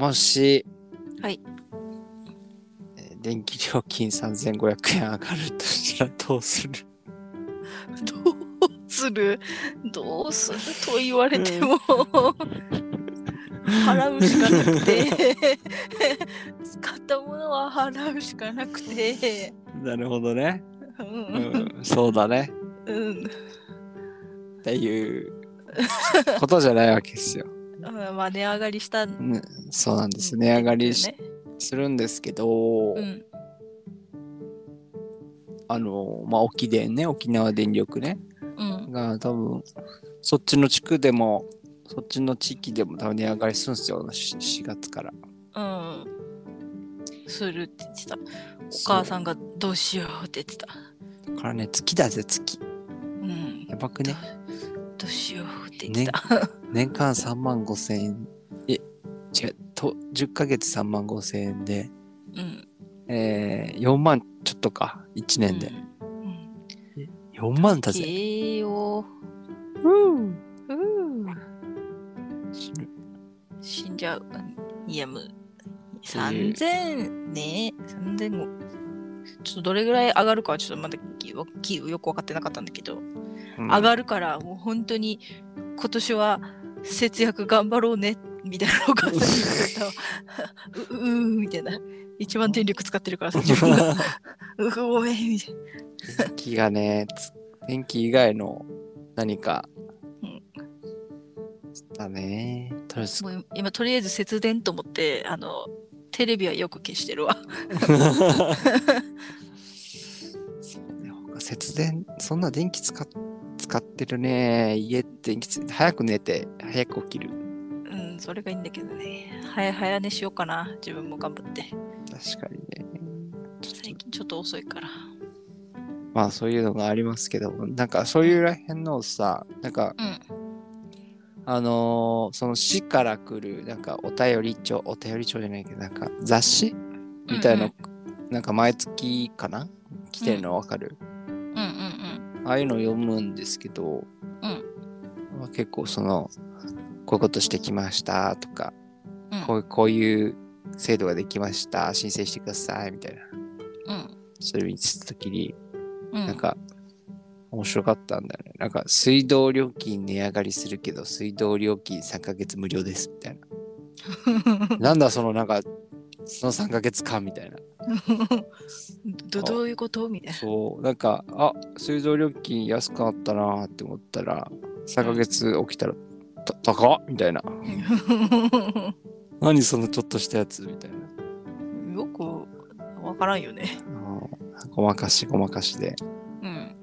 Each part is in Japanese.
もし、はい。えー電気料金3500円上がるとしたらどうする？どうする？どうすると言われても、払うしかなくて、使ったものは払うしかなくて、なるほどね。う、うんん、そうだね。うん、っていうことじゃないわけですよ。まあ値上がりしたんね、そうなんです。値上がりしね。するんですけど、うん、あの、まあ、沖電ね、沖縄電力ね、うん、が多分、そっちの地区でも、そっちの地域でも多分値上がりするんですよ、4, 4月から。うん。するって言ってた。お母さんがどうしようって言ってた。ん。だからね、月だぜ、月。うん。やばくね。どうしようって言ってた。年間3万5千円。え、違う、と10ヶ月3万5千円で、うん。えー、4万ちょっとか、1年で。うん。4万だぜ。ええよ。うん。うん。死ぬ死んじゃう。いや、もう、いう3000ね、3000も。ちょっとどれぐらい上がるかはちょっとまだききよく分かってなかったんだけど、うん上がるからもう本当に今年は節約頑張ろうねみたいなお母さんに言ってた。わううーみたいな。一番電力使ってるからさ 自分。がうごめんみたいな。電気がね、つ電気以外の何か、うんだね。とりあえずもう今とりあえず節電と思ってあのテレビはよく消してるわ。そうね、他節電、そんな電気使っ使ってるね。家電気つ早く寝て、早く起きる。うんそれがいいんだけどね。早早寝しようかな。自分も頑張って。確かにね。最近ちょっと遅いから。とまあそういうのがありますけど、なんかそういうらへんのをさ、なんか、うん。あのーその市から来る、なんかお便り帳、お便り帳じゃないけど、なんか雑誌みたいな、うん。なんか毎月かな？来てるのわかる、ああいうのを読むんですけど、うんまあ結構その、こういうことしてきましたとか、うんこうこういう制度ができました、申請してくださいみたいな、うんそれを見てたときに、うんなんか、面白かったんだよね。なんか、水道料金値上がりするけど、水道料金3ヶ月無料ですみたいな。なんだそのなんか、その3ヶ月間みたいな。どどういうこと？みたいなそう、なんか、あ水道料金安くなったなーって思ったら、3ヶ月起きたら、た高っみたいな。何そのちょっとしたやつみたいな。よくわからんよね。ごまかしごまかしで。うん。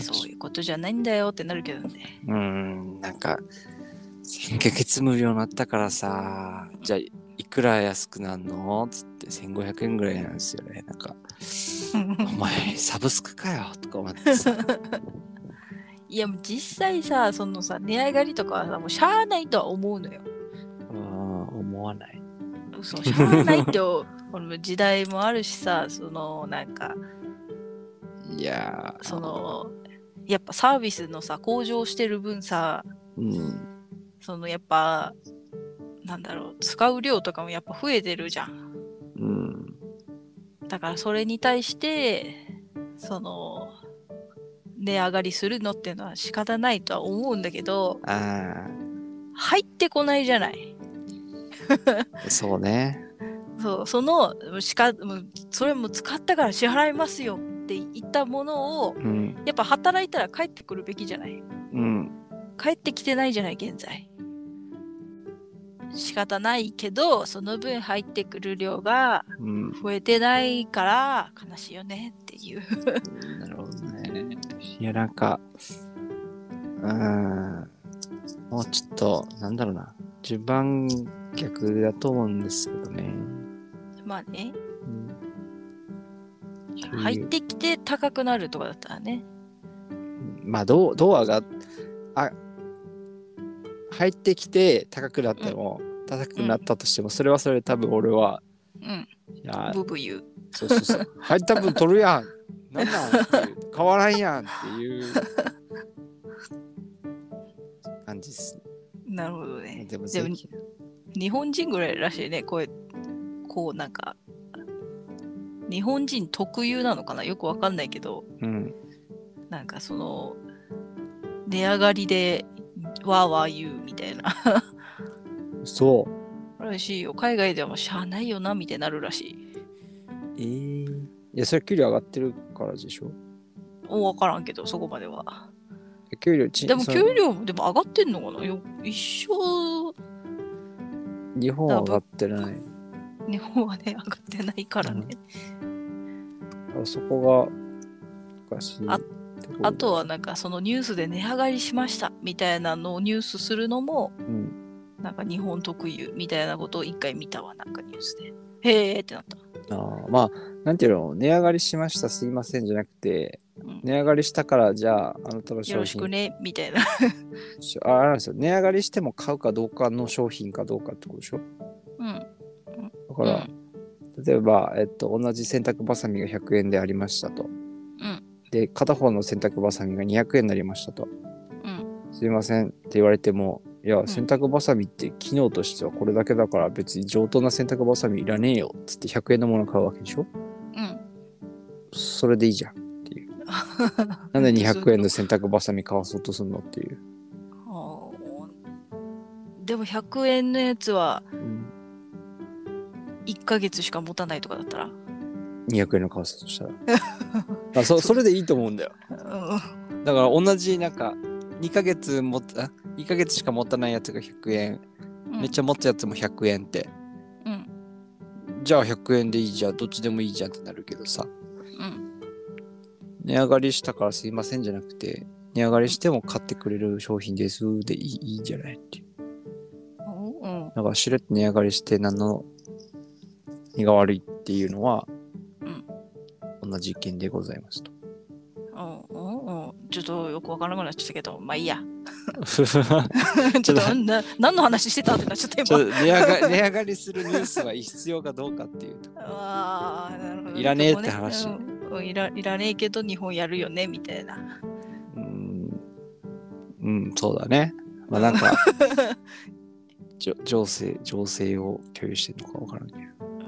そういうことじゃないんだよってなるけどね。うーん、なんか、3ヶ月無料になったからさ、じゃあ、いくら安くなんの？つって1500円ぐらいなんですよね。なんか、お前、サブスクかよとか思ってさ。いや、実際さ、そのさ、値上がりとかはさ、もうしゃあないとは思うのよ。うーん、思わない。そう、しゃあないって、この時代もあるしさ、その、なんか、いやー、その、やっぱサービスのさ、向上してる分さ、うん、そのやっぱ、なんだろう、使う量とかもやっぱ増えてるじゃん、だからそれに対して、その、値上がりするのっていうのは仕方ないとは思うんだけど、あ入ってこないじゃない。ー、そうね。そう、その、しか、それも使ったから支払いますよって言ったものを、うん、やっぱ働いたら帰ってくるべきじゃない。うん、帰ってきてないじゃない、現在。仕方ないけど、その分入ってくる量がうん。増えてないから悲しいよねっていう。なるほどね。いや、なんか、うーん、もうちょっと、なんだろうな、順番逆だと思うんですけどね。まあね、うん、入ってきて高くなるとかだったらね。まあ、どう、どう上がっ、あ、入ってきて高くなっても、高くなったとしても、それはそれで多分俺は、うん、いや、ブブ言う。そうそうそう。はい、多分取るやん。なんなんっていう変わらんやんっていう感じですね。なるほどね。でもでも日本人ぐらいらしいね。こう、こうなんか、日本人特有なのかな？よくわかんないけど、うん。なんかその、値上がりでわーわー言うみたいな。そう。らしいよ。海外ではもうしゃあないよな、みたいになるらしい。えー、いや、それ給料上がってるからでしょ？おわからんけど、そこまでは。給料ちでも給料もでも上がってんのかな？よ一緒、日本は上がってない。日本はね、上がってないからね。あそこがおかしいあとはなんかそのニュースで値上がりしましたみたいなのをニュースするのもうん。なんか日本特有みたいなことを一回見たわなんかニュースで。へーってなった、ああまあ、なんていうの、値上がりしました、すいませんじゃなくて、うん。値上がりしたから、じゃあ、あなたの商品。よろしくねみたいな。しああるんですよ。値上がりしても買うかどうかの商品かどうかってことでしょ？うん。だから、例えば、えっと、同じ洗濯バサミが100円でありましたと。うんで、片方の洗濯バサミが200円になりましたと。うん。すいませんって言われても、いや、洗濯バサミって機能としてはこれだけだから別に上等な洗濯バサミいらねえよっつって100円のもの買うわけでしょ？うん。それでいいじゃんっていう。なんで200円の洗濯バサミ買わそうとするのっていう。でも100円のやつはうん、1ヶ月しか持たないとかだったら？200円の買わそうとしたら。あそ それでいいと思うんだよ。うんだから同じなんか2ヶ月もあ2ヶ月しか持たないやつが100円、めっちゃ持つやつも100円って。うんじゃあ100円でいいじゃん、どっちでもいいじゃんってなるけどさ。うん値上がりしたからすいませんじゃなくて、値上がりしても買ってくれる商品ですでいいいいんじゃないっていう。うんうんだからしれっと値上がりして何の荷が悪いっていうのは、同じ意見でございますと。うんうんう。んちょっとよくわからなくなっちゃったけどまあいいや。ち ょちょっとな何の話してたってなっちゃった今。値上が値上がりするニュースは必要かどうかっていうと。ああなるほど。いらねえって話ねうんうん。いらいらねえけど日本やるよねみたいな。うん、うん、そうだね。まあなんか、じょ情勢、情勢を共有してるのかわからんけど。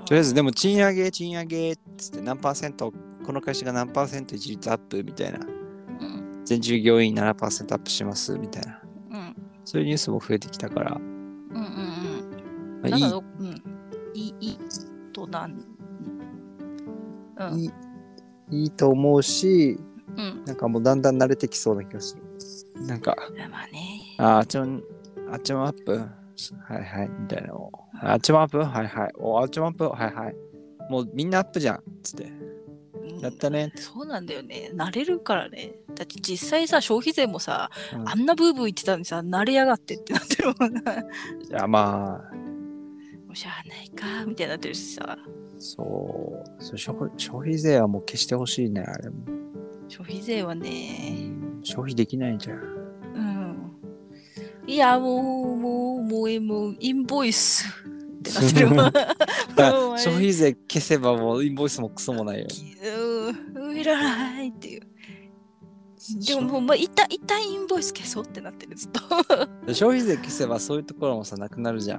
とりあえずでも賃上げ、賃上げっつって何パーセント、この会社が何パーセント一律アップみたいな。うん。全従業員7%アップしますみたいな。うん。そういうニュースも増えてきたから、うんうんうん。まあ、いい。うん。いいとなん。うん。いいいいと思うし、うん。なんかもうだんだん慣れてきそうな気がする。なんか、まあね。あちも、あっちもアップ？はいはい、みたいな。あっちもアップ？はいはい。おあっちもアップ？はいはい。もうみんなアップじゃん。つって。うんやったね。そうなんだよね慣れるからねだって実際さ消費税もさうんあんなブーブー言ってたのにさ慣れやがってってなってるもんなもいや、まあ、うしゃあないかみたいになってるしさそう。そう消費消費税はもう消してほしいね、あれも。消費税はうねん消費できないじゃん。うんいやもうもうもうえもうインボイスってなってる 消費税消せばもうインボイスもクソもないよ。うんいらないっていうでももう、まあ、一旦一旦インボイス消そうってなってるずっと 消費税消せばそういうところもさ、なくなるじゃん。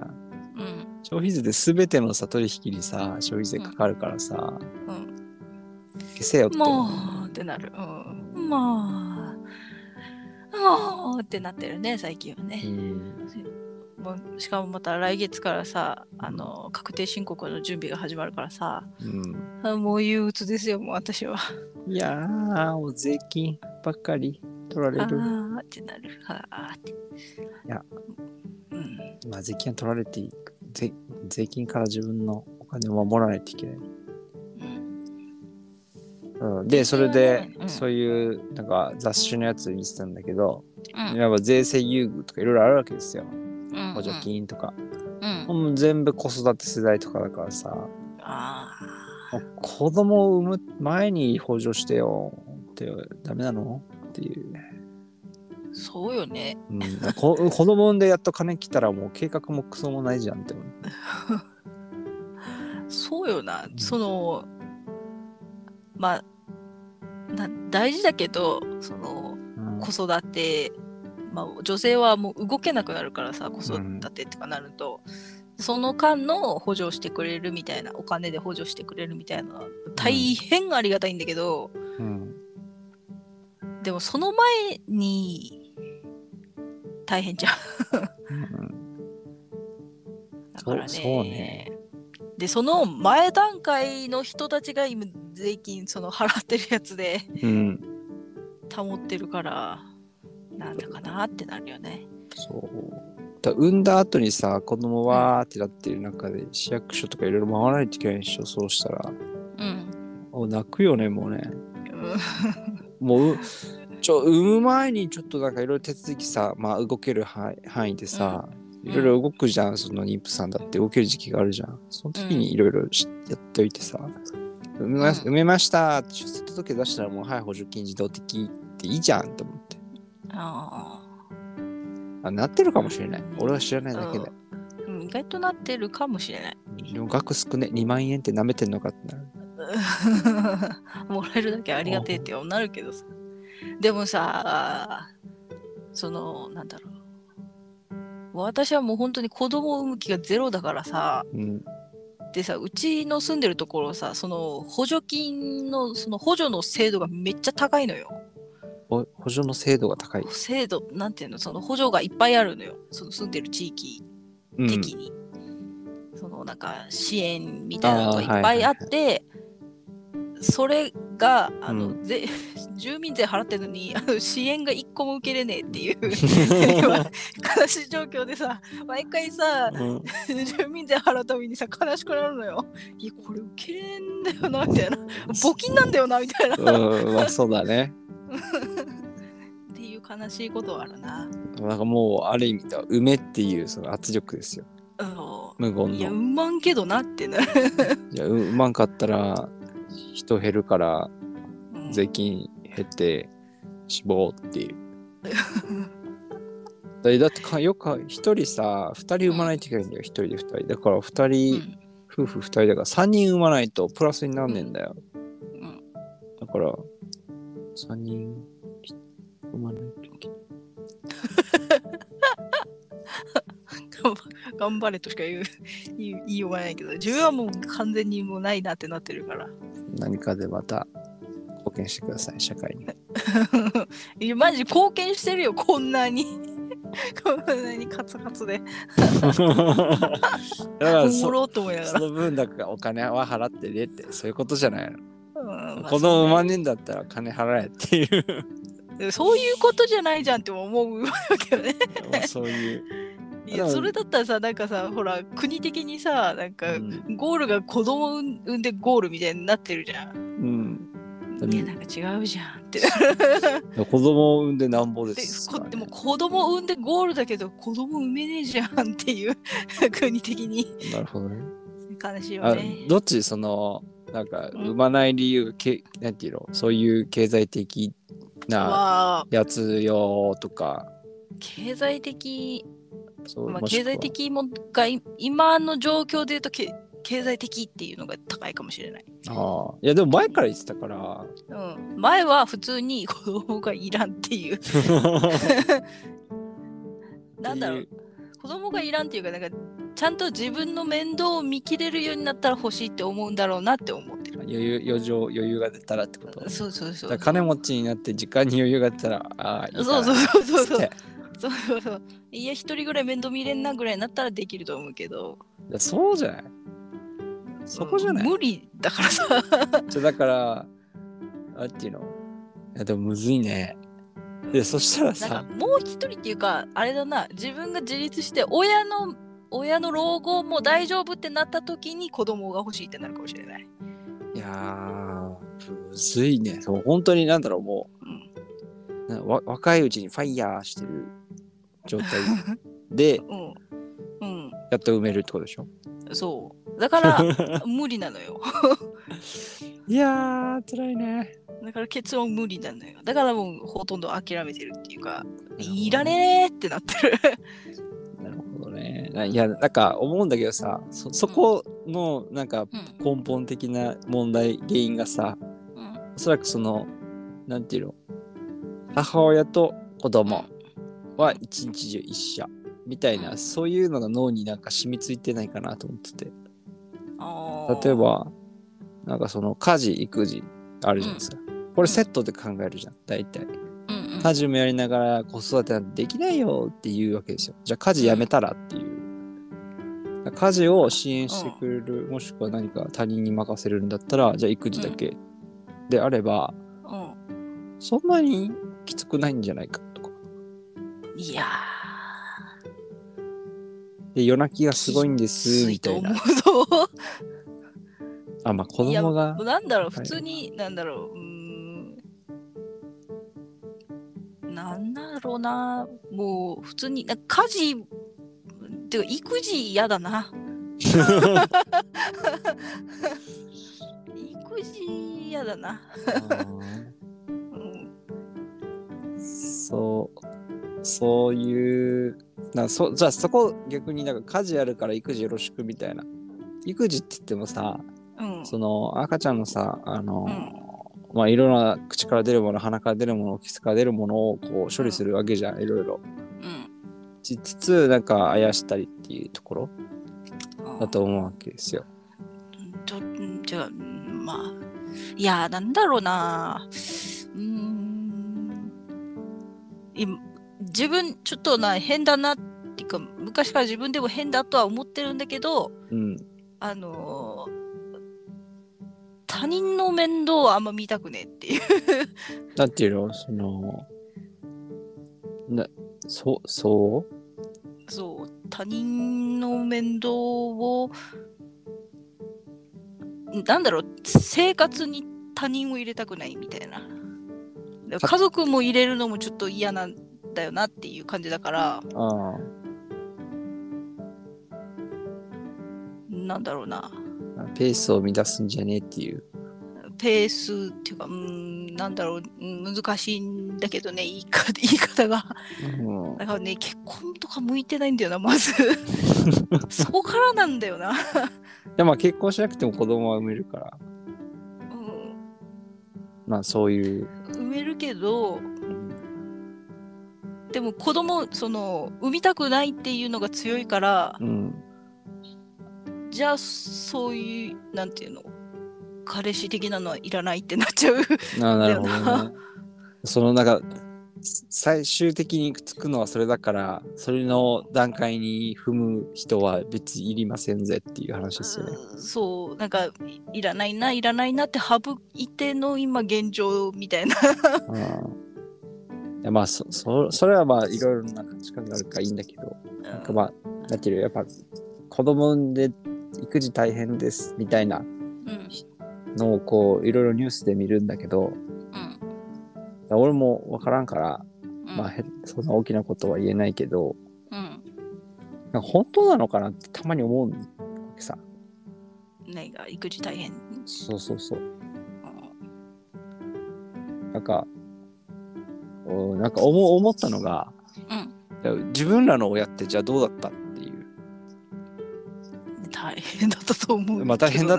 うん消費税で全てのさ、取引にさ、消費税かかるからさ、うん消せよって。もうってなる。うん、もう、もうってなってるね、最近はうね。ん。しかもまた来月からさ、あの、確定申告の準備が始まるからさ、うん。あもう憂鬱ですよ、もう私は。いやー、もう税金ばっかり取られある。ーってなる。はーって。いや。うん。まあ税金は取られていく。税税金から自分のお金を守らないといけない。うん。うん、で、それで、うんそういうなんか雑誌のやつ見てたんだけど、うん。やっぱ税制優遇とかいろいろあるわけですよ。うん補助。金とか。うん。全部子育て世代とかだからさ、あ子供を産む前に補助してよってダメなの？っていうそうよね。うん、こ 子供産んでやっと金来たらもう計画もクソもないじゃんって思う。そうよな。んその、まあ、な大事だけど、その、うん子育て、まあ、女性はもう動けなくなるからさ子育てとかなると、その間の補助をしてくれるみたいなお金で補助してくれるみたいな大変ありがたいんだけど、うん。でもその前に大変じゃん。うんだからね。ね。でその前段階の人たちが今税金その払ってるやつでうん。保ってるからなんだかなってなるよねそう。だ産んだ後にさ、子供わーってなってる中で、市役所とかいろいろ回らないといけないでしょ、そうしたら。うん、もう泣くよね、もうね。うんもう、うちょ、産む前にちょっとなんかいろいろ手続きさ、まあ動ける範囲範囲でさ、うんいろいろ動くじゃん、その妊婦さんだって動ける時期があるじゃん。その時にいろいろしやっておいてさ、産めまうん産めましたって出生届出したらもう、はい、補助金自動的っていいじゃんと思って。ああ、なってるかもしれない。俺は知らないだけで。ーうん意外となってるかもしれないでも額少ね、2万円って舐めてんのかってなる。もらえるだけありがてえってなるけどさでもさそのなんだろう私はもう本当に子供を産む気がゼロだからさうん。でさうちの住んでるところさその補助金のその補助の制度がめっちゃ高いのよお補助の精度が高い。制度なんていうの？その補助がいっぱいあるのよ。その住んでる地域うん。的に、そのなんか支援みたいなのがいっぱいあって、それがあの、うぜ 住民税払ってるのにあの支援が一個も受けれねえっていう 悲しい状況でさ毎回さうん。住民税払うたびにさ悲しくなるのよ。いやこれ受けれんだよなみたいな。募金なんだよなみたいな。うん、まあそうだね。悲しいことはあるな。なんかもうある意味では梅っていうその圧力ですよ。うん。無言いやうの。まんけどなってなる、いやううまんかったら人減るからうん。税金減って死亡っていう。だだってかよく一人さ二人産まないといけないんだよ。一人で二人。だから二う人、ん。夫婦二人だから三人産まないとプラスになんねんだよ、うん。だから三人産まない 頑張れとしか言う言い言いようがないけど自分はもう完全にもうないなってなってるから。何かでまた貢献してください社会に。いやマジ貢献してるよこんなに。こんなにカツカツで。だからおもそと思いながそら、の分だからお金は払ってねってそういうことじゃないの。うんまあ子供産まね。えんだったら金払えっていうそういうことじゃないじゃんって思うわけよね。まあそういう、いやそれだったらさなんかさほら国的にさなんかうん。ゴールが子供産んでゴールみたいになってるじゃん。うん、いやなんか違うじゃんって。子供を産んでなんぼでですか。らね、こでも子供産んでゴールだけど子供産めねえじゃんっていう 国的に。なるほどね。悲しいあよね。どっち？そのなんかうん。産まない理由けなんていうの？そういう経済的なまあやつよとか。経済的、まあ、経済的もがい今の状況で言うとけ経済的っていうのが高いかもしれない。ああいやでも前から言ってたから。うん、前は普通に 子供がいらんっていう。なんだろう。子供がいらんっていうかなんかちゃんと自分の面倒を見切れるようになったら欲しいって思うんだろうなって思ってる。余裕余剰余裕が出たらってこと？そうそうそう。金持ちになって時間に余裕が出たらああいいそうそうそうそうそうそうそうそう。いや、一人ぐらい面倒見れんなぐらいになったらできると思うけど。いやそうじゃない？そこじゃない、無理だからさ。じゃだからなんていうの？いやでもむずいねでそしたらさもう一人っていうか、あれだな、自分が自立して、親の、親の老後も大丈夫ってなった時に子供が欲しいってなるかもしれない。いやーむずいねそう本当になんだろうもうん。うなわ若いうちにファイヤーしてる状態 でうん。うん。やっと埋めるってことでしょ？そう。だから、無理なのよ。いやー辛いねだから結論無理なのよ。だからもうほとんど諦めてるっていうか、いらねえってなってる。ね。ないやなんか思うんだけどさそそこのなんかうん。根本的な問題原因がさうん。おそらくそのなんていうの？母親と子供は一日中一緒みたいなそういうのが脳になんか染みついてないかなと思ってて。例え、ばなんかその家事育児あるじゃないですか、これセットで考えるじゃん大体家事もやりながら子育てなんてできないよっていうわけですよ。じゃあ家事やめたらっていう。家事を支援してくれる、もしくは何か他人に任せるんだったらじゃあ育児だけであれば、うん、そんなにきつくないんじゃないかとか。いやで夜泣きがすごいんでー、すみたいな。あまあ子供がなんだろう、はい。普通に、なんだろう、なんだろうな、もう普通に、な家事、てか育児嫌だな。育児嫌だな。そうそういうなそじゃあそこ逆になんか家事やるから育児よろしくみたいな。育児って言ってもさうん、その赤ちゃんのさあの、まあいろんな口から出るもの鼻から出るものキスから出るものをこう処理するわけじゃん、いろいろうん。しつつなんかあやしたりっていうところだと思うわけですよ。ちょ、じゃまあ、いや、なんだろうな。うーん。い自分、ちょっとな、変だなっていうか、昔から自分でも変だとは思ってるんだけど、うん。あのー他人の面倒はあんま見たくねえっていう。なんていうの？そのなそそう？そう、他人の面倒を、なんだろう、生活に他人を入れたくないみたいな。家族も入れるのもちょっと嫌なんだよなっていう感じだから、なんだろうな、ペースを乱すんじゃねえっていう。ペースっていうか、うーん、なんだろう、うん難しいんだけどね、言い方 言い方が。うんだからね、結婚とか向いてないんだよな、まず。そこからなんだよな。いやまあ結婚しなくても子供は産めるからうんまあそういう、埋めるけど、うんでも子供その産みたくないっていうのが強いからうん、じゃあそういうなんていうの？彼氏的なのはいらないってなっちゃう。あ なるほどね。そのなんか最終的につくのはそれだからそれの段階に踏む人は別にいりませんぜっていう話ですよね。うんそうなんかいいらないないらないなって省いての今現状みたいな。うんまあそそそれはまあいろいろな価値観があるからいいんだけど。なんかまあなんていうのやっぱ子供で育児大変ですみたいなうん。のをこういろいろニュースで見るんだけどうん。俺も分からんから、うん。まあへそんな大きなことは言えないけどうん。なんか本当なのかなってたまに思うわけさ。何が育児大変？そうそうそう。うん。なんかおなんか思思ったのがうん。自分らの親ってじゃあどうだった大変だったと思うまあ大変だっ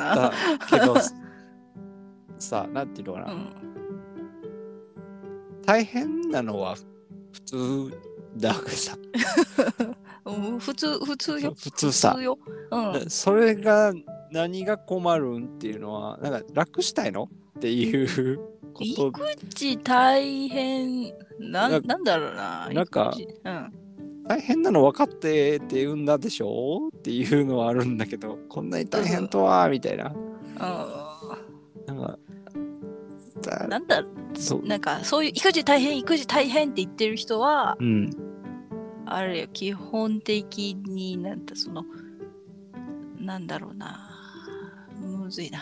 たけどさなんていうのかな、うん。大変なのは普通だわけさ。うん普通普通よ。普通さようんでそれが何が困るんっていうのはなんか楽したいのっていうこと育児大変なななんだろうななんかうん大変なの分かってって言うんだでしょっていうのはあるんだけどこんなに大変とはみたいな。なんかだなんだそう。なんかそういう育児大変育児大変って言ってる人はうん。あれよ。基本的になんだそのなんだろうな。むずいな。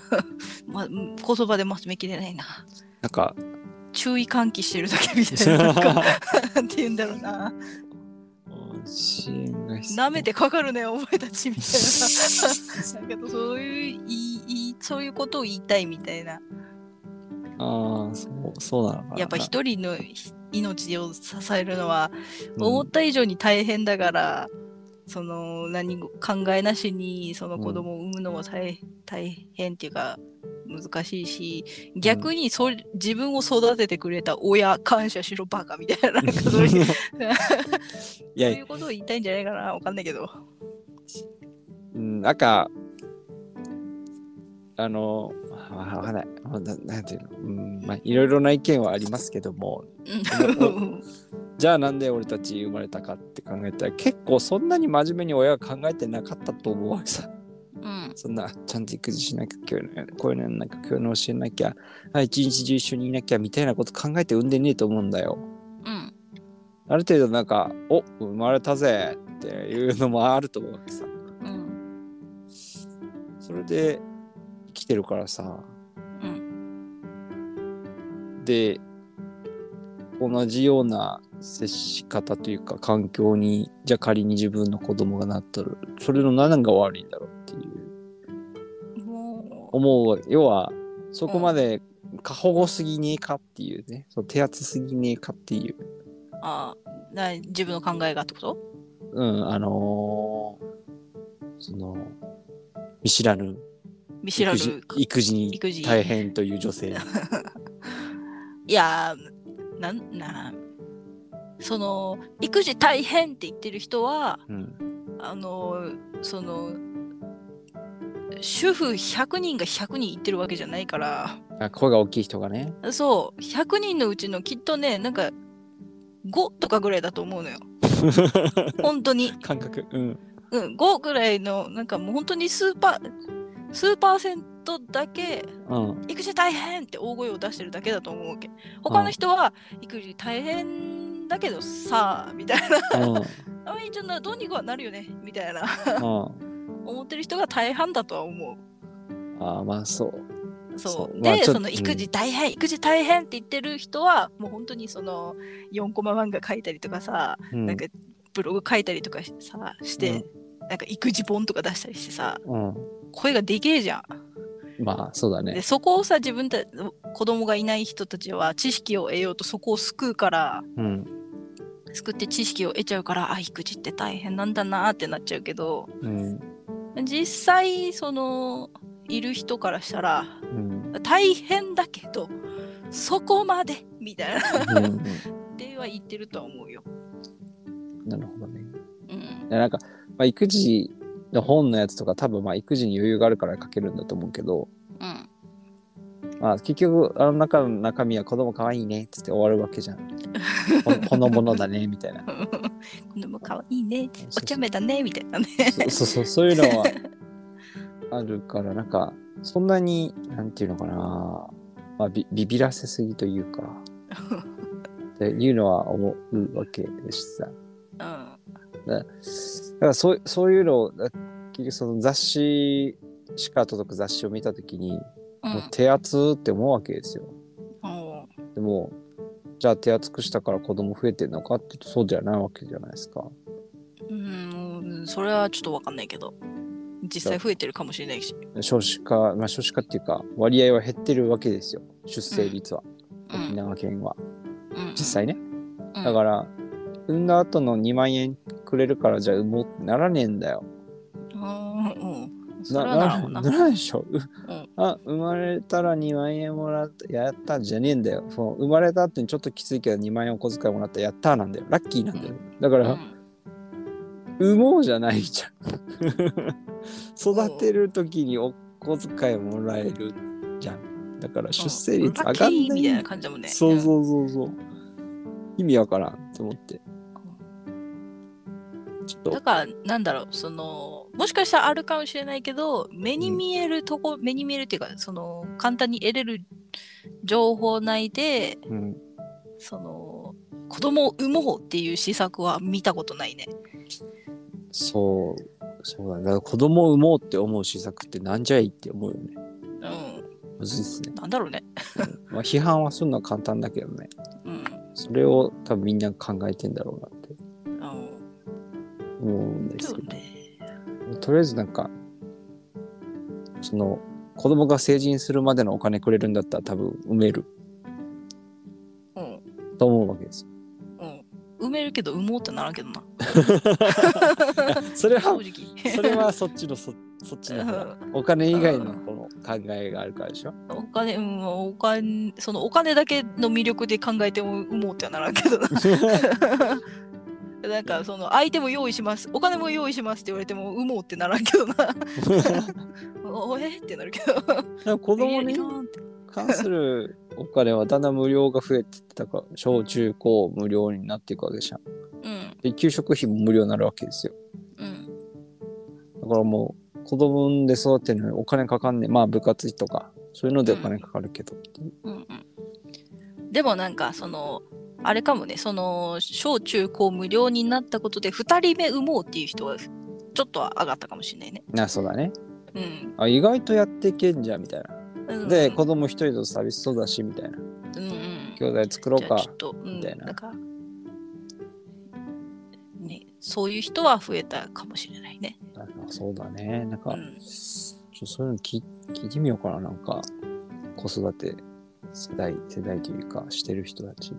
ま 言葉でまとめきれないな。なんか注意喚起してるだけみたいななんかなんて言うんだろうな。支援が必要舐めてかかるねお前たちみたいな。なんかそういういいそういうことを言いたいみたいな。ああそうそうなのかな。やっぱ一人のひ命を支えるのはうん。思った以上に大変だから、その何も考えなしにその子供を産むのも大,、大変っていうか難しいし逆にそれ、自分を育ててくれた親感謝しろバカみたいななんかそういう。いそうやいうことを言いたいんじゃないかなわかんないけど。うん、なんか、あの、わわかんない。ななんていうの、うん、まあ、いろいろな意見はありますけども、うん じゃあなんで俺たち生まれたかって考えたら、結構そんなに真面目に親が考えてなかったと思うわけさ。うんそんな、ちゃんと育児しなきゃ、こういうのこういうのなきゃ、こういうの教えなきゃ、あ一日中一緒にいなきゃみたいなこと考えて産んでねえと思うんだよ。うんある程度なんか、お生まれたぜっていうのもあると思うわけさ。うんそれで生きてるからさ。うんで、同じような接し方というか環境に、じゃあ仮に自分の子供がなったら、それの何が悪いんだろうっていう、も思う。要は、そこまで過保護すぎねえかっていうね、その手厚すぎねえかっていう。うあな自分の考えがってこと？うん、あのーその、見知らぬ。見知らぬ。育児育児に大変という女性。いやーなんなその育児大変って言ってる人はうん。あのその主婦100人が100人言ってるわけじゃないからあ声が大きい人がね。そう100人のうちのきっとねなんか5とかぐらいだと思うのよ 本当に、感覚。うん。うん、5ぐらいのなんかもう本当に数パー数パーセントだけうん。育児大変って大声を出してるだけだと思うわけ他の人は育児大変だけどさあみたいなうん。あいいじゃんどうにかはなるよねみたいなうん。思ってる人が大半だとは思うああ、まあそう。そうそうまあで、ちょっとその育児大変、育児大変って言ってる人はもう本当にその4コマ漫画書いたりとかさ、うん。なんかブログ書いたりとかしさして、なんか育児本とか出したりしてさうん。声がでけえじゃん。まあそうだねで。そこをさ自分た子供がいない人たちは知識を得ようとそこを救うからうん。救って知識を得ちゃうからあ育児って大変なんだなってなっちゃうけどうん。実際そのいる人からしたらうん。大変だけどそこまでみたいなうん。っては言ってるとは思うよ。なるほどね。うんなんか、まあ、育児の本のやつとか多分まあ育児に余裕があるから書けるんだと思うけど、うんまあ、結局あの中の中身は子供可愛いねっつって終わるわけじゃん。ほほの ぼのだねみたいな。子供かわいいねお茶目だねみたいなね。そうそうそういうのは あるからなんかそんなになんていうのかな、まあ、ビビビらせすぎというかっていうのは思うわけでしさ。うんだからそうそういうのをだ結局その雑誌しか届く雑誌を見た時に、うん。もう手厚って思うわけですよ。うん。でもじゃあ手厚くしたから子供増えてんのかっていうとそうじゃないわけじゃないですか。うんそれはちょっとわかんないけど。実際増えてるかもしれないし。少子化まあ少子化っていうか割合は減ってるわけですよ。出生率は、うん。沖縄県は。うん。実際ね。うん。だから産んだ後の2万円くれるからじゃあ産もうってならねえんだよ。うんうん。それはなるな。ならんでしょ、う？ん。あ生まれたら2万円もらったやったんじゃねえんだよ。その生まれた後にちょっときついけど2万円お小遣いもらったやったーなんだよ。ラッキーなんだよ。だから、うん。産もうじゃないじゃん。育てる時にお小遣いもらえるじゃん。だから出生率上がん。ラッキないーみたいな感じだもんね。そうそうそうそう。意味わからんって思ってちょっとだからなんだろうそのもしかしたらあるかもしれないけど目に見えるとこ、目に見えるっていうかその簡単に得れる情報内でうんその子供を産もうっていう施策は見たことないね。そうそうだねだから子供を産もうって思う施策ってなんじゃいって思うよねうん。むずいっすねなんだろうね。まあ批判はするのは簡単だけどねうん。それを多分みんな考えてんだろうなってうん。思うんですけど、ね。とりあえずなんかその子供が成人するまでのお金くれるんだったら多分埋めるうん。と思うわけですよ。うん。産めるけど産もうってならんけどな。それは正直。それはそっちのそそっちのお金以外のこの考えがあるからでしょ？お金、うん、お金、そのお金だけの魅力で考えても、うもうってはならんけどな。なんか、その、相手も用意します、お金も用意しますって言われても、うもうってならんけどな。おえってなるけど。子供に関するお金はだんだん無料が増えてったから小中高無料になっていくわけじゃん。うん、で給食費も無料になるわけですよ。うん、だからもう子供産んで育てるのにお金かかんねえまあ部活費とかそういうのでお金かかるけど、うん、うん。でもなんか、その、あれかもね、その、小中高無料になったことで、2人目産もうっていう人は、ちょっとは上がったかもしれないね。あそうだねうん。あ意外とやっていけんじゃんみたいな。うんで子供一人と寂しそうだしみたいなうんうん。兄弟作ろうかみたいななんか、ね、そういう人は増えたかもしれないね。あそうだねなんか、うんちょそういうの聞聞いてみようかななんか子育て世代世代というかしてる人たち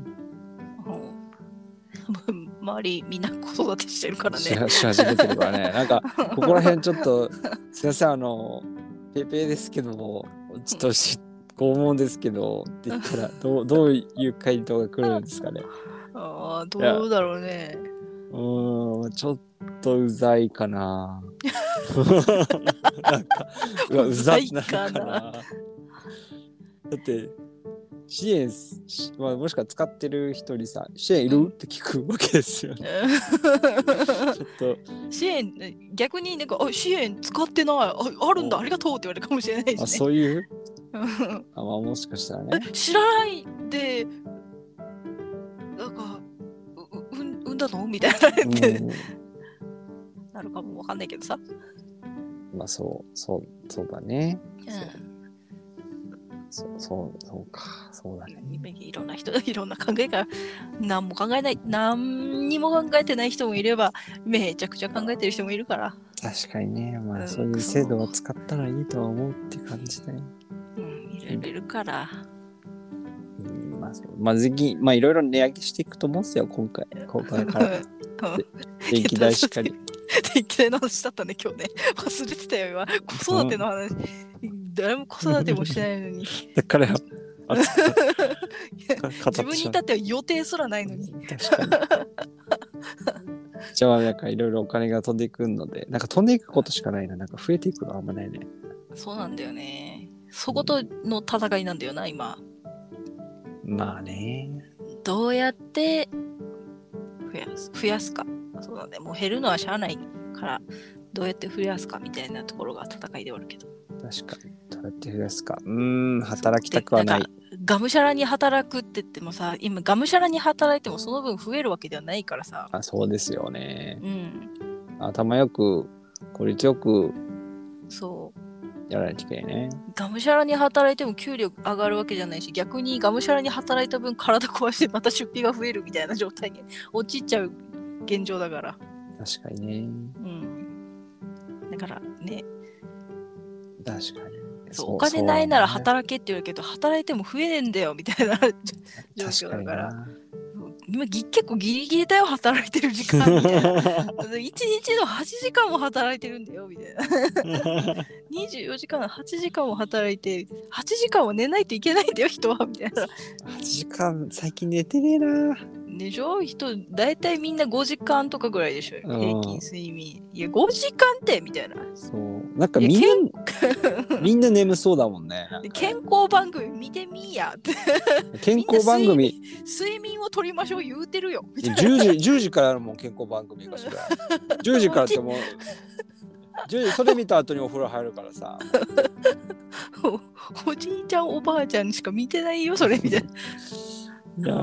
周りみんな子育てしてるからね。しし始めてるからね。なんかここら辺ちょっとすいませんあのペーペーですけどもちょっとし拷問ですけどって言ったら どうどういう回答が来るんですかね。ああ、どうだろうね。うーんちょっとうざいかな。なんかうわうざいかな。だって支援し、まあ、もしくは使ってる人にさ支援いる？って聞くわけですよね。ちょっと支援、逆になんか、あ支援使ってない。ああるんだ、お。ありがとうって言われるかもしれないしね。あそういう？う んあ、まあ、もしかしたらね。え知らないで、なんか、うううん産んだの？みたいな、うん。なるかもわかんないけどさ。まあそうそうそうだね。うんそうそうそうかそうだね。いろんな人、いろんな考えが、何も考えない、何にも考えてない人もいれば、めちゃくちゃ考えてる人もいるから、確かにね。まうんあそういう制度を使ったらいいとは思うって感じだようん、いろいろいるから、うんまあそう。まあ次期まあいろいろ値上げしていくと思うんですよ今回。今回から。電気代しっかり。電気代の話だったね、今日ね。忘れてたよ、今。子育ての話。誰も子育てもしてないのに。だからよ熱く語自分に至っては予定すらないのに。確かにじゃあなんかいろいろお金が飛んでいくのでなんか飛んでいくことしかないななんか増えていくのはあんまないねそうなんだよね。そことの戦いなんだよな、今。まあねどうやって増やす増やすか。そうだね。もう減るのはしゃあないから、どうやって増やすかみたいなところが戦いではあるけど。確かにどうやって増やすかうーん働きたくはないがむしゃらに働くって言ってもさ、今がむしゃらに働いてもその分増えるわけではないからさ。あそうですよねうん。頭よく効率よくそう。やらないといけないねがむしゃらに働いても給料上がるわけじゃないし、逆にがむしゃらに働いた分体壊してまた出費が増えるみたいな状態に 陥っちゃう現状だから。確かにねうん。だからね、確かにそうお金ないなら働けって言うけど、働いても増えねえんだよみたいな 状況だから。今ぎ結構ギリギリだよ、働いてる時間みたいな。にな1日の8時間も働いてるんだよみたいな。24時間、8時間も働いて、8時間は寝ないといけないんだよ、人はみたいな。8時間最近寝てねえなでしょ？人、大体みんな5時間とかぐらいでしょ、うん平均睡眠。いや、5時間ってみたいな。そうなんかみんな みんな眠そうだもんね健康番組見てみやって。健康番組睡眠を取りましょう言うてるよ。みたいな10時 ,10 時からあるもん健康番組がそれ10 時からってもう10時それ見た後にお風呂入るからさ おじいちゃん、おばあちゃんしか見てないよ、それみたいな。いや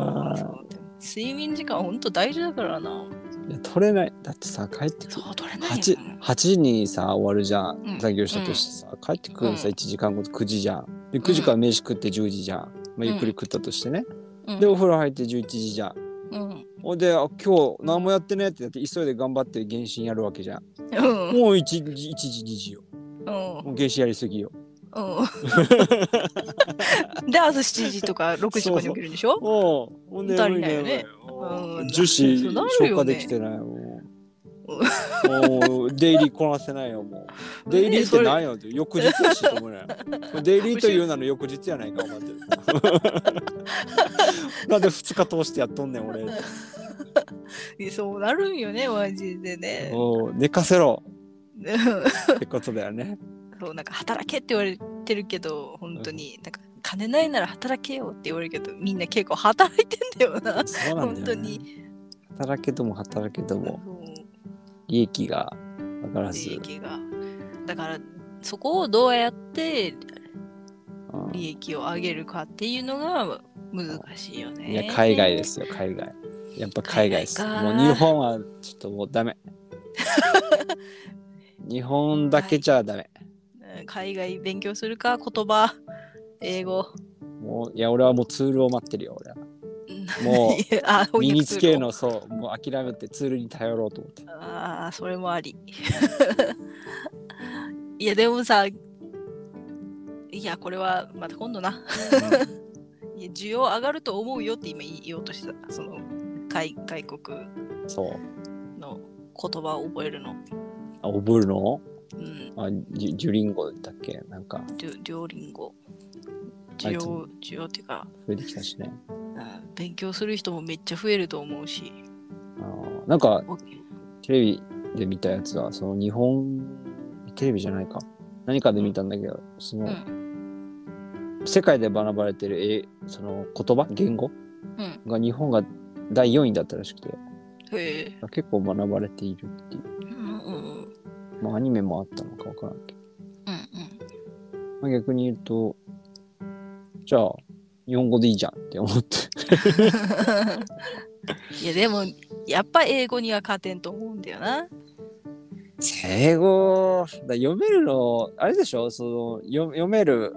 睡眠時間ほんと大事だからな。いや取れない。だってさ帰ってくそう、取れないよ 8, 8時にさ終わるじゃん、うん。残業したとしてさ、帰ってくるのさうん。1時間後9時じゃん。で9時から飯食って10時じゃん、まあ、ゆっくり食ったとしてね、うん。でお風呂入って11時じゃん。うん。ほんであ今日何もやってねってなって急いで頑張って原神やるわけじゃん。うん。もう1時1時2時よ。うん。もう原神やりすぎようん。で、朝7時とか6時とかに起きるんでしょ？おうほんで足りないよね。もううん。樹脂そうなるよね消化できてないももうデイリーこなせないよもう。デイリー って何よって翌日やしと思うねデイリーという名の翌日やないか思って。る なんで2日通してやっとんねん俺。そうなるんよね、マジでね。おう寝かせろ。ってことだよねそうなんか働けって言われてるけど、本当に、なんか金ないなら働けよって言われるけど、みんな結構働いてんだよな。そうなんだよ、ね、本当に。働けども働けども利益が上がらず利益が。だから、そこをどうやってうん利益を上げるかっていうのが難しいよね。いや海外で。すよ海外やっぱ海外です海外かもう日本はちょっともうダメ 日本だけじゃダメ海外勉強するか、言葉、英語。もういや俺はもうツールを待ってるよ俺は うんもう身につけるのそうもう諦めてツールに頼ろうと思ってああ、それもあり。いや、でもさ、いや、これはまた今度な。いや、需要上がると思うよって今言おうとしてた。その、外外国そうの言葉を覚えるの。あ覚えるの？うん、あジュジュリンゴだっけ？なんか。デュデュオリンゴ。需要、需要っていうか、増えてきたしね。うん。勉強する人もめっちゃ増えると思うし。あー。なんかおテレビで見たやつはその日本テレビじゃないか。何かで見たんだけどその、うん、世界で学ばれてるえその言葉？言語？うん。が日本が第4位だったらしくて。へえ。結構学ばれているっていう。うんうんうん。まあアニメもあったのかわからんけど、うんまあ、逆に言うとじゃあ日本語でいいじゃんって思って。いや、でも、やっぱ英語には勝てんと思うんだよな。英語だ読めるのあれでしょ？その読読める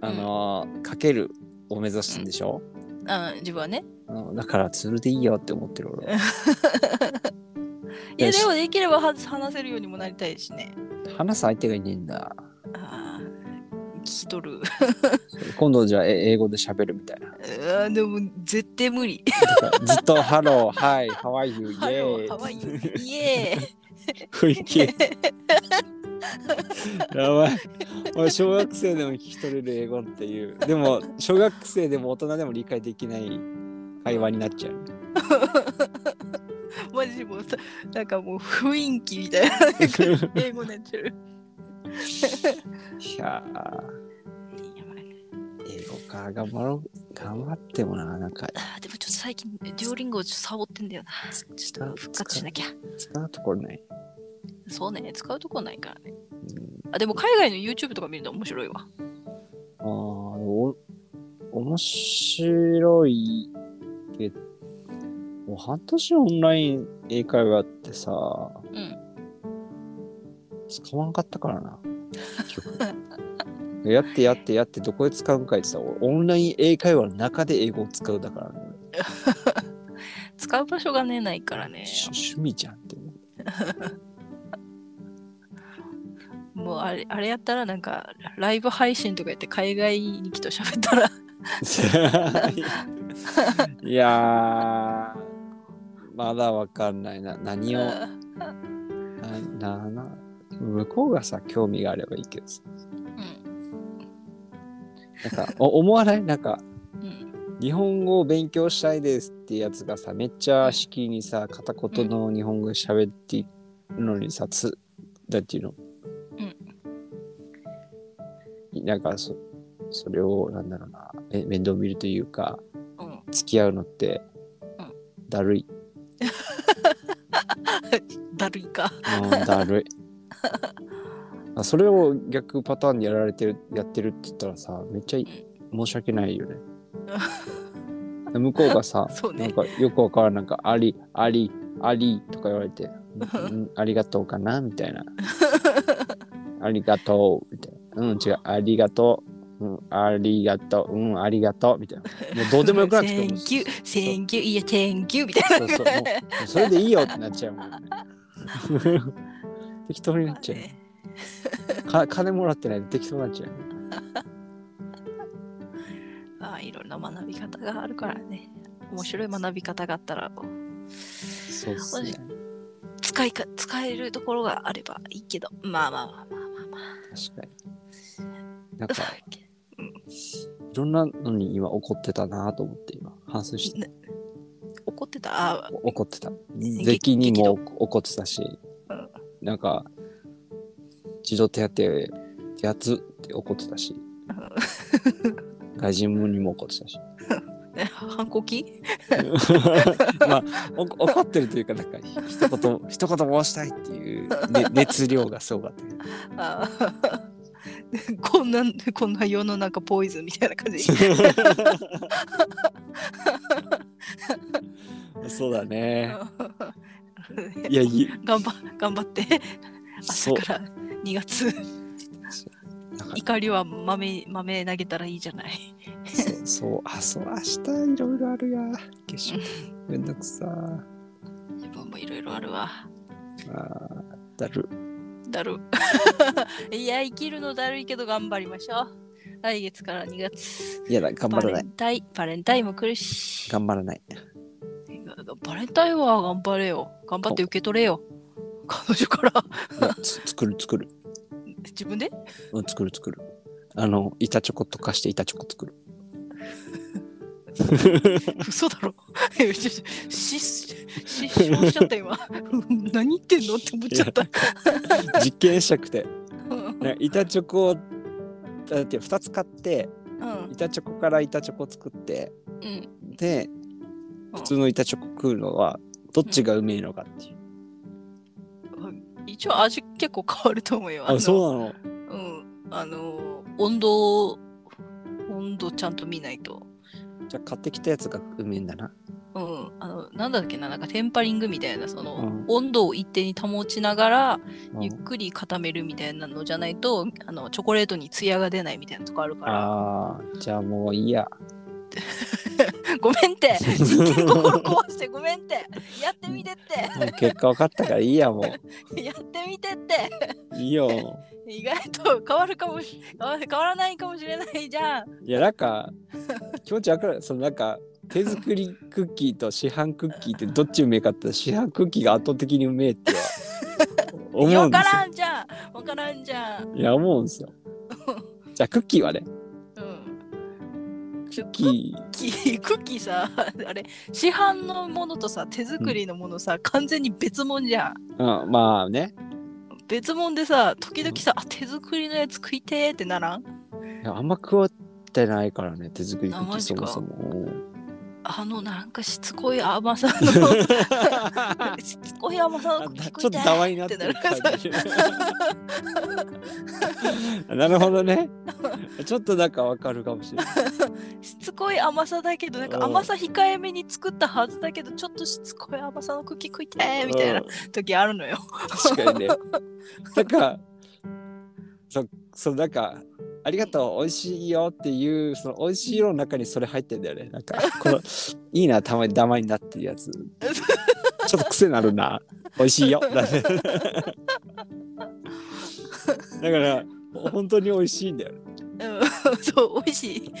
あの、書けるを目指してんでしょ、うん、自分はね。うん、だからツールでいいよって思ってる俺は いや、でもできればは話せるようにもなりたいしね。話す相手がいねえんだああ、聞き取る。今度じゃあえ英語で喋るみたいなあーでも、絶対無理。ずっと「 Hello、Hi、How are you、イ Hello、エーイ How are you、イエーイ。雰囲気やばい。俺、小学生でも聞き取れる英語っていう。でも、小学生でも大人でも理解できない会話になっちゃう。マジもうさ、なんかもう雰囲気みたいな 英語になっちゃう。いやー、英語か、頑張ろう。頑張ってもな、なんか、あーでもちょっと最近、デュオリンゴちょっとサボってんだよな。ちょっと復活しなきゃ。使うところない。そうね、使うとこないからね。うん、あ、でも海外の YouTube とか見るの面白いわ。あーお面白いけど、もう半年オンライン英会話ってさ、うん。使わんかったからな。やってやってやってどこで使うんかいってさ、オンライン英会話の中で英語を使うだからね。使う場所がね、ないからね。趣趣味じゃんって思う。もうあれあれやったらなんかライブ配信とかやって海外に来と喋ったらいやー、まだわかんないな。何を、な、な、な、向こうがさ、興味があればいいけどさ。うんなんか、お思わない？なんか、うん日本語を勉強したいですってやつがさ、めっちゃしきりにさ、片言の日本語喋っているのにさ、つ、だっていうの？なんかそ、それを、なんだろうな、え面倒見るというか、うん付き合うのってうん、だるい。だるいかうん、だるい。あそれを逆パターンでやられてる、やってるって言ったらさ、めっちゃい申し訳ないよね。向こうがさ、ねなんかよくわからん、なんか、あり、あり、ありとか言われて、うんありがとうかな？みたいな。ありがとうみたいな。うん、違う、ありがとう。うん、ありがとう。うん、ありがとう。みたいな。もうどうでもよくなってくる。Thank you, thank you, いや Thank you みたいなそうそうもうもうそれでいいよってなっちゃうもんね。適当になっちゃねう。か金もらってないで適当になっちゃう。ああいろんな学び方があるからね面白い学び方があったらそうっすね。使使いか使えるところがあればいいけどまあまあまあまあまあま確かに。なんあか、いろんなのに今怒ってたなと思って今、反省して、ね怒ってた？あ怒ってた。出来にも怒ってたしうん、なんか、児童手当手厚って怒ってたし、外人もにも怒ってたし。え反抗期？まあ、お怒ってるというか、なんか、一言、一言申したいっていう、ね、熱量がすごかったこんなこんな世の中ポイズンみたいな感じそうだね。いや、い頑張頑張って。朝から2月怒りは豆豆投げたらいいじゃないそう、そう、あ、そう、明日いろいろあるや。化粧めんどくさ。自分もいろいろあるわあーだる。だる いや生きるのだるいけど頑張りましょう来月から2月いやだ、頑張らないバレ。ンタインバレンタインも来るし頑張らない。バレンタインは頑張れよ。頑張って受け取れよ。彼女から。作る、作る。自分で？うん、作る、作る。あの、板チョコとかして板チョコ作る。嘘だろ。えちょちょ失失笑しちゃった今。何言ってんのって思っちゃった。実験したくて。うん。ね板チョコを、だって2つ買って、うん。板チョコから板チョコ作って、うん。で、普通の板チョコ食うのは、どっちがうめえのかっていう。一応味結構変わると思うよ。あ、のそうなの？うん。あの、温度、温度ちゃんと見ないと。じゃあ買ってきたやつがうめえんだな。うん。あの、なんだっけな、なんかテンパリングみたいな、その、うん温度を一定に保ちながら、うんゆっくり固めるみたいなのじゃないと、あの、チョコレートにツヤが出ないみたいなとこあるから。ああ、じゃあもういいや。ごめんって 実験心壊してごめんってやってみてって結果分かったからいいや、も やってみてってう。いいよ。意外と変わるかもし変わらないかもしれないじゃん。いや、なんか、気持ち分かる。そのなんか、手作りクッキーと市販クッキーってどっちうめえかったら市販クッキーが圧倒的にうめえっては思うんですよ。らんじゃんわからんじゃん。いや、思うんですよ。じゃあクッキーはね、うん。クッキクッキー、クッキーさ、あれ、市販のものとさ、手作りのものさ、完全に別物じゃん。ー、うん、まあね。別物でさ、時々さ、あ、手作りのやつ食いてーってならん？いやあんま食ってないからね、手作りクッキーそもそも。あの、なんかしつこい甘さの、しつこい甘さあのクッキーちょ食いっとダマになってる感じ。なるほどね。ちょっとなんかわかるかもしれない。しつこい甘さだけど、なんかうん甘さ控えめに作ったはずだけど、ちょっとしつこい甘さのクッキー食いてーみたいなうん時あるのよ。確かにね。なんか、そ、そう、なんか、ありがとう、美味しいよっていう、その美味しい色の中にそれ入ってんだよね。なんか、この、いいな、たまにダマになってるやつ。ちょっと癖なるな。美味しいよ。だね。だから、本当に美味しいんだよね。うん、そう、美味しい。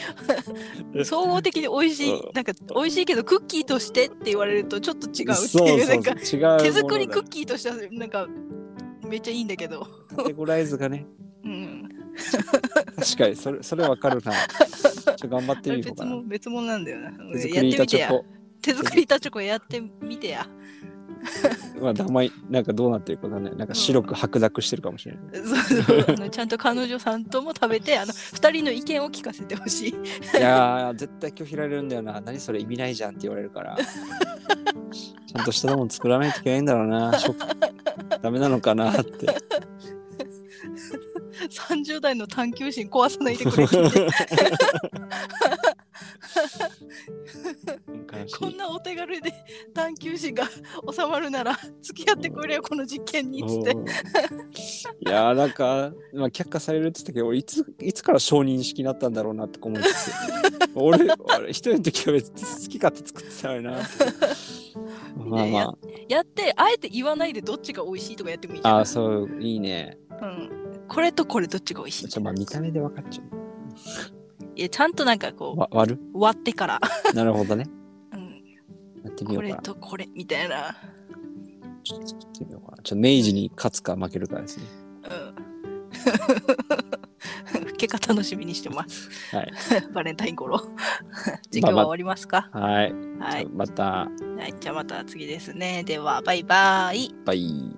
総合的に美味しい。うんなんか、美味しいけど、クッキーとしてって言われると、ちょっと違うっていう、なんか、手作りクッキーとしては、なんか、めっちゃいいんだけど。カテゴライズがね、うん。確かに、それ、それわかるな。ちょっと頑張ってみようかな別物、。なんだよな。手作り板チョ。コ。手作り板チョコやってみてや。まあ、ダマい、なんかどうなってるかわかんない。なんか白く白濁してるかもしれない。そうそうあのちゃんと彼女さんとも食べて、あの、二人の意見を聞かせてほしい。いやー、絶対拒否られるんだよな。何それ意味ないじゃんって言われるから。ちゃんとしたもの作らないといけないんだろうな。食ダメなのかなって。30代の探求心壊さないでくれ こんなお手軽で探求心が収まるなら付き合ってくれよこの実験にっつって。うんいやーなんか、まあ、却下されるって言ったけど俺いついつから承認式になったんだろうなって思うんですよ。俺俺一人の時は別に好き勝手作ってたのになって。まあまあ。やってあえて言わないでどっちが美味しいとかやってもいいじゃん。ああそういいね。うん、これとこれどっちが美味しい？ちょまあ見た目で分かっちゃいやちゃんとなんかこう。わ割るう割ってから、なるほどね。うん、やってみよこれうかな。とこれみたいなちちょっと作ってみようかな。ちょっと明治に勝つか負けるかですね。うん。結果楽しみにしてます。はい。バレンタイン頃。じゃあ今日は終わりますか？はい。はいじゃあ。また、はい。じゃあまた次ですね。では、バイバイ。バイ。